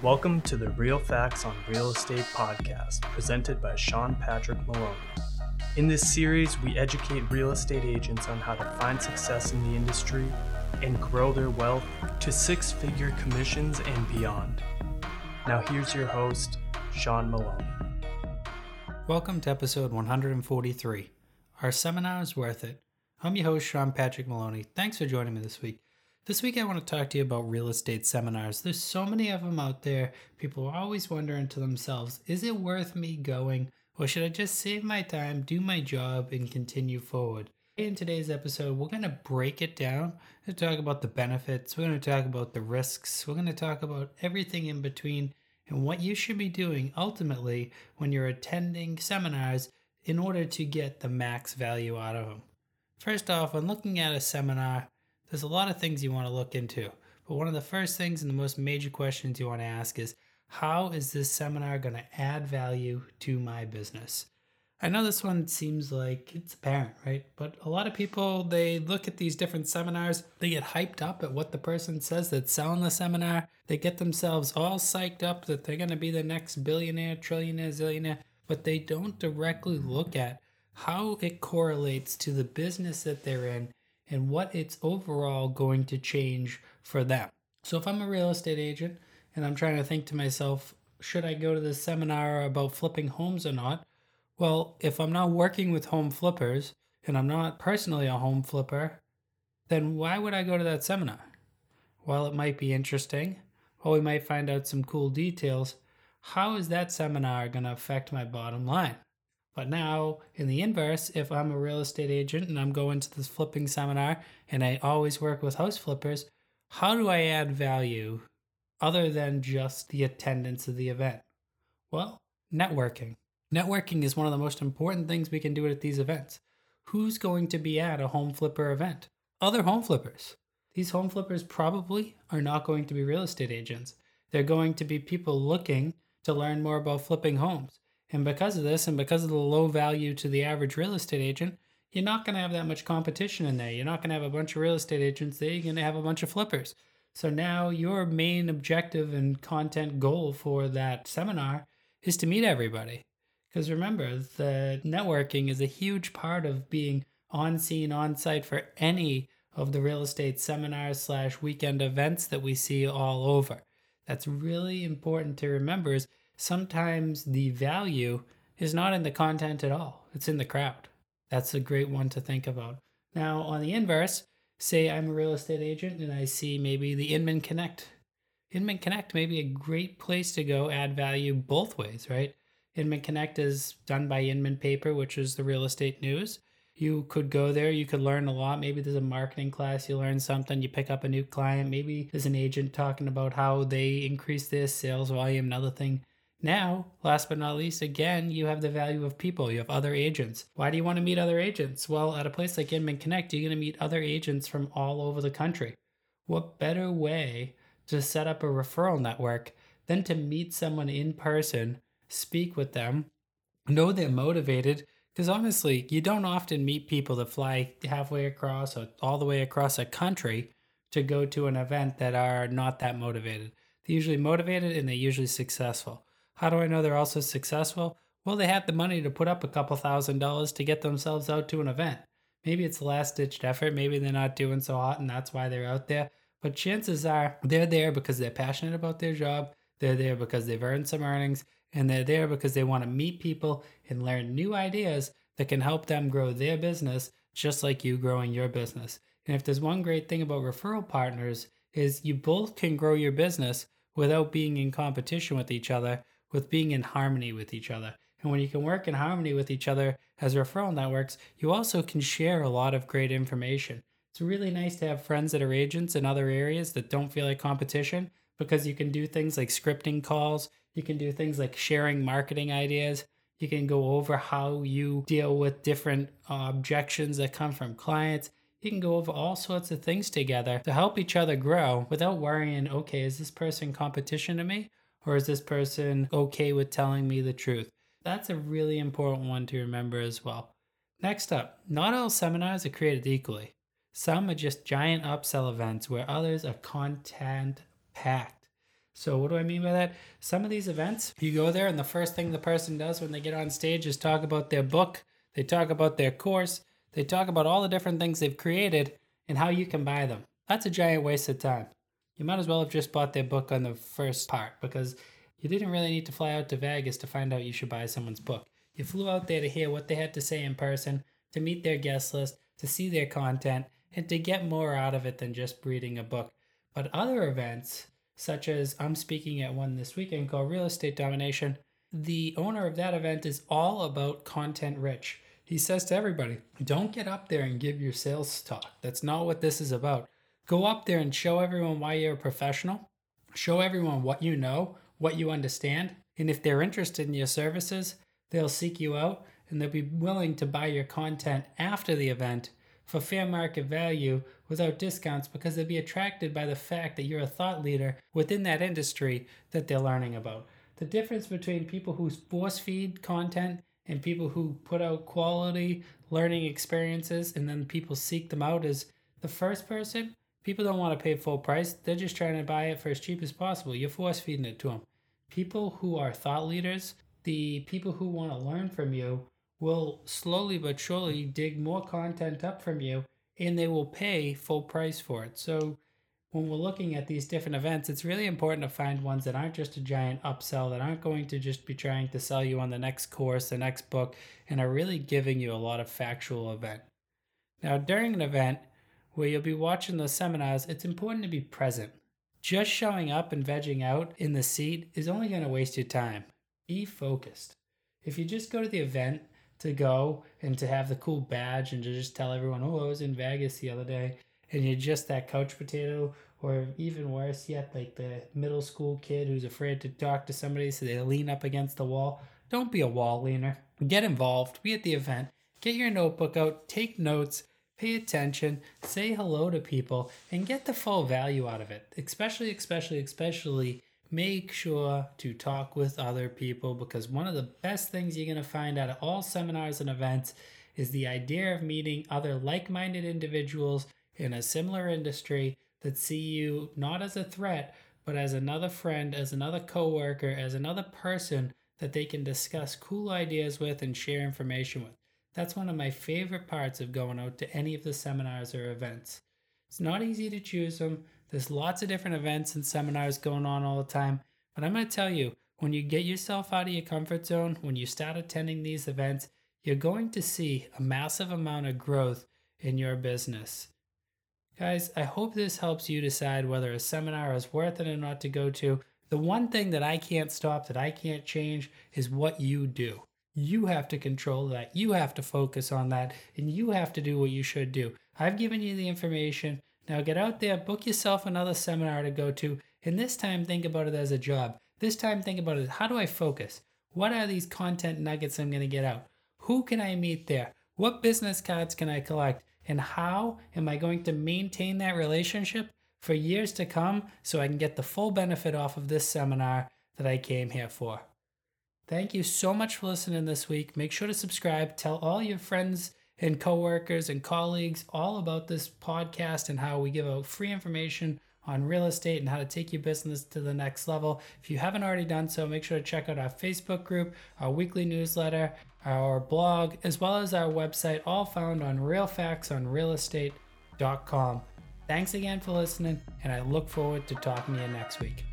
Welcome to the Real Facts on Real Estate podcast, presented by Sean Patrick Maloney. In this series, we educate real estate agents on how to find success in the industry and grow their wealth to six figure commissions and beyond. Now, here's your host, Sean Maloney. Welcome to episode 143. Our seminar is worth it. I'm your host, Sean Patrick Maloney. Thanks for joining me this week. This week, I want to talk to you about real estate seminars. There's so many of them out there. People are always wondering to themselves, is it worth me going? Or should I just save my time, do my job, and continue forward? In today's episode, we're going to break it down and talk about the benefits. We're going to talk about the risks. We're going to talk about everything in between and what you should be doing ultimately when you're attending seminars in order to get the max value out of them. First off, when looking at a seminar, there's a lot of things you want to look into, but one of the first things and the most major questions you want to ask is how is this seminar going to add value to my business? I know this one seems like it's apparent, right? But a lot of people, they look at these different seminars, they get hyped up at what the person says that's selling the seminar. They get themselves all psyched up that they're going to be the next billionaire, trillionaire, zillionaire, but they don't directly look at how it correlates to the business that they're in and what it's overall going to change for them. So if I'm a real estate agent and I'm trying to think to myself, should I go to this seminar about flipping homes or not? Well, if I'm not working with home flippers and I'm not personally a home flipper, then why would I go to that seminar? While it might be interesting, or we might find out some cool details, how is that seminar going to affect my bottom line? But now, in the inverse, if I'm a real estate agent and I'm going to this flipping seminar and I always work with house flippers, how do I add value other than just the attendance of the event? Well, networking. Networking is one of the most important things we can do at these events. Who's going to be at a home flipper event? Other home flippers. These home flippers probably are not going to be real estate agents. They're going to be people looking to learn more about flipping homes. And because of this, and because of the low value to the average real estate agent, you're not going to have that much competition in there. You're not going to have a bunch of real estate agents there. You're going to have a bunch of flippers. So now your main objective and content goal for that seminar is to meet everybody. Because remember, the networking is a huge part of being on scene, on site for any of the real estate seminars slash weekend events that we see all over. That's really important to remember is sometimes the value is not in the content at all, it's in the crowd. That's a great one to think about. Now, on the inverse, say I'm a real estate agent and I see maybe the Inman Connect. Inman Connect may be a great place to go add value both ways, right? Inman Connect is done by Inman Paper, which is the real estate news. You could go there, you could learn a lot. Maybe there's a marketing class, you learn something, you pick up a new client. Maybe there's an agent talking about how they increase their sales volume, another thing now, last but not least, again, you have the value of people. You have other agents. Why do you want to meet other agents? Well, at a place like Inman Connect, you're going to meet other agents from all over the country. What better way to set up a referral network than to meet someone in person, speak with them, know they're motivated? Because honestly, you don't often meet people that fly halfway across or all the way across a country to go to an event that are not that motivated. They're usually motivated and they're usually successful. How do I know they're also successful? Well, they have the money to put up a couple thousand dollars to get themselves out to an event. Maybe it's a last ditched effort. Maybe they're not doing so hot and that's why they're out there. But chances are they're there because they're passionate about their job. They're there because they've earned some earnings. And they're there because they want to meet people and learn new ideas that can help them grow their business just like you growing your business. And if there's one great thing about referral partners is you both can grow your business without being in competition with each other with being in harmony with each other. And when you can work in harmony with each other as referral networks, you also can share a lot of great information. It's really nice to have friends that are agents in other areas that don't feel like competition because you can do things like scripting calls, you can do things like sharing marketing ideas, you can go over how you deal with different uh, objections that come from clients. You can go over all sorts of things together to help each other grow without worrying, okay, is this person competition to me? Or is this person okay with telling me the truth? That's a really important one to remember as well. Next up, not all seminars are created equally. Some are just giant upsell events where others are content packed. So, what do I mean by that? Some of these events, you go there, and the first thing the person does when they get on stage is talk about their book, they talk about their course, they talk about all the different things they've created and how you can buy them. That's a giant waste of time. You might as well have just bought their book on the first part because you didn't really need to fly out to Vegas to find out you should buy someone's book. You flew out there to hear what they had to say in person, to meet their guest list, to see their content, and to get more out of it than just reading a book. But other events, such as I'm speaking at one this weekend called Real Estate Domination, the owner of that event is all about content rich. He says to everybody, don't get up there and give your sales talk. That's not what this is about. Go up there and show everyone why you're a professional. Show everyone what you know, what you understand. And if they're interested in your services, they'll seek you out and they'll be willing to buy your content after the event for fair market value without discounts because they'll be attracted by the fact that you're a thought leader within that industry that they're learning about. The difference between people who force feed content and people who put out quality learning experiences and then people seek them out is the first person, people don't want to pay full price. They're just trying to buy it for as cheap as possible. You're force feeding it to them. People who are thought leaders, the people who want to learn from you, will slowly but surely dig more content up from you and they will pay full price for it. So when we're looking at these different events, it's really important to find ones that aren't just a giant upsell, that aren't going to just be trying to sell you on the next course, the next book, and are really giving you a lot of factual event. Now, during an event where you'll be watching those seminars, it's important to be present. Just showing up and vegging out in the seat is only going to waste your time. Be focused. If you just go to the event to go and to have the cool badge and to just tell everyone, oh, I was in Vegas the other day, and you're just that couch potato, or even worse yet, like the middle school kid who's afraid to talk to somebody so they lean up against the wall. Don't be a wall leaner. Get involved, be at the event, get your notebook out, take notes, pay attention, say hello to people, and get the full value out of it. Especially, especially, especially make sure to talk with other people because one of the best things you're going to find out of all seminars and events is the idea of meeting other like minded individuals in a similar industry that see you not as a threat, but as another friend, as another coworker, as another person that they can discuss cool ideas with and share information with. That's one of my favorite parts of going out to any of the seminars or events. It's not easy to choose them. There's lots of different events and seminars going on all the time. But I'm going to tell you, when you get yourself out of your comfort zone, when you start attending these events, you're going to see a massive amount of growth in your business. Guys, I hope this helps you decide whether a seminar is worth it or not to go to. The one thing that I can't stop, that I can't change, is what you do. You have to control that. You have to focus on that. And you have to do what you should do. I've given you the information. Now get out there, book yourself another seminar to go to, and this time think about it as a job. This time think about it how do I focus? What are these content nuggets I'm going to get out? Who can I meet there? What business cards can I collect? And how am I going to maintain that relationship for years to come so I can get the full benefit off of this seminar that I came here for? Thank you so much for listening this week. Make sure to subscribe, tell all your friends and coworkers and colleagues all about this podcast and how we give out free information on real estate and how to take your business to the next level. If you haven't already done so, make sure to check out our Facebook group, our weekly newsletter, our blog, as well as our website, all found on realfactsonrealestate.com. Thanks again for listening, and I look forward to talking to you next week.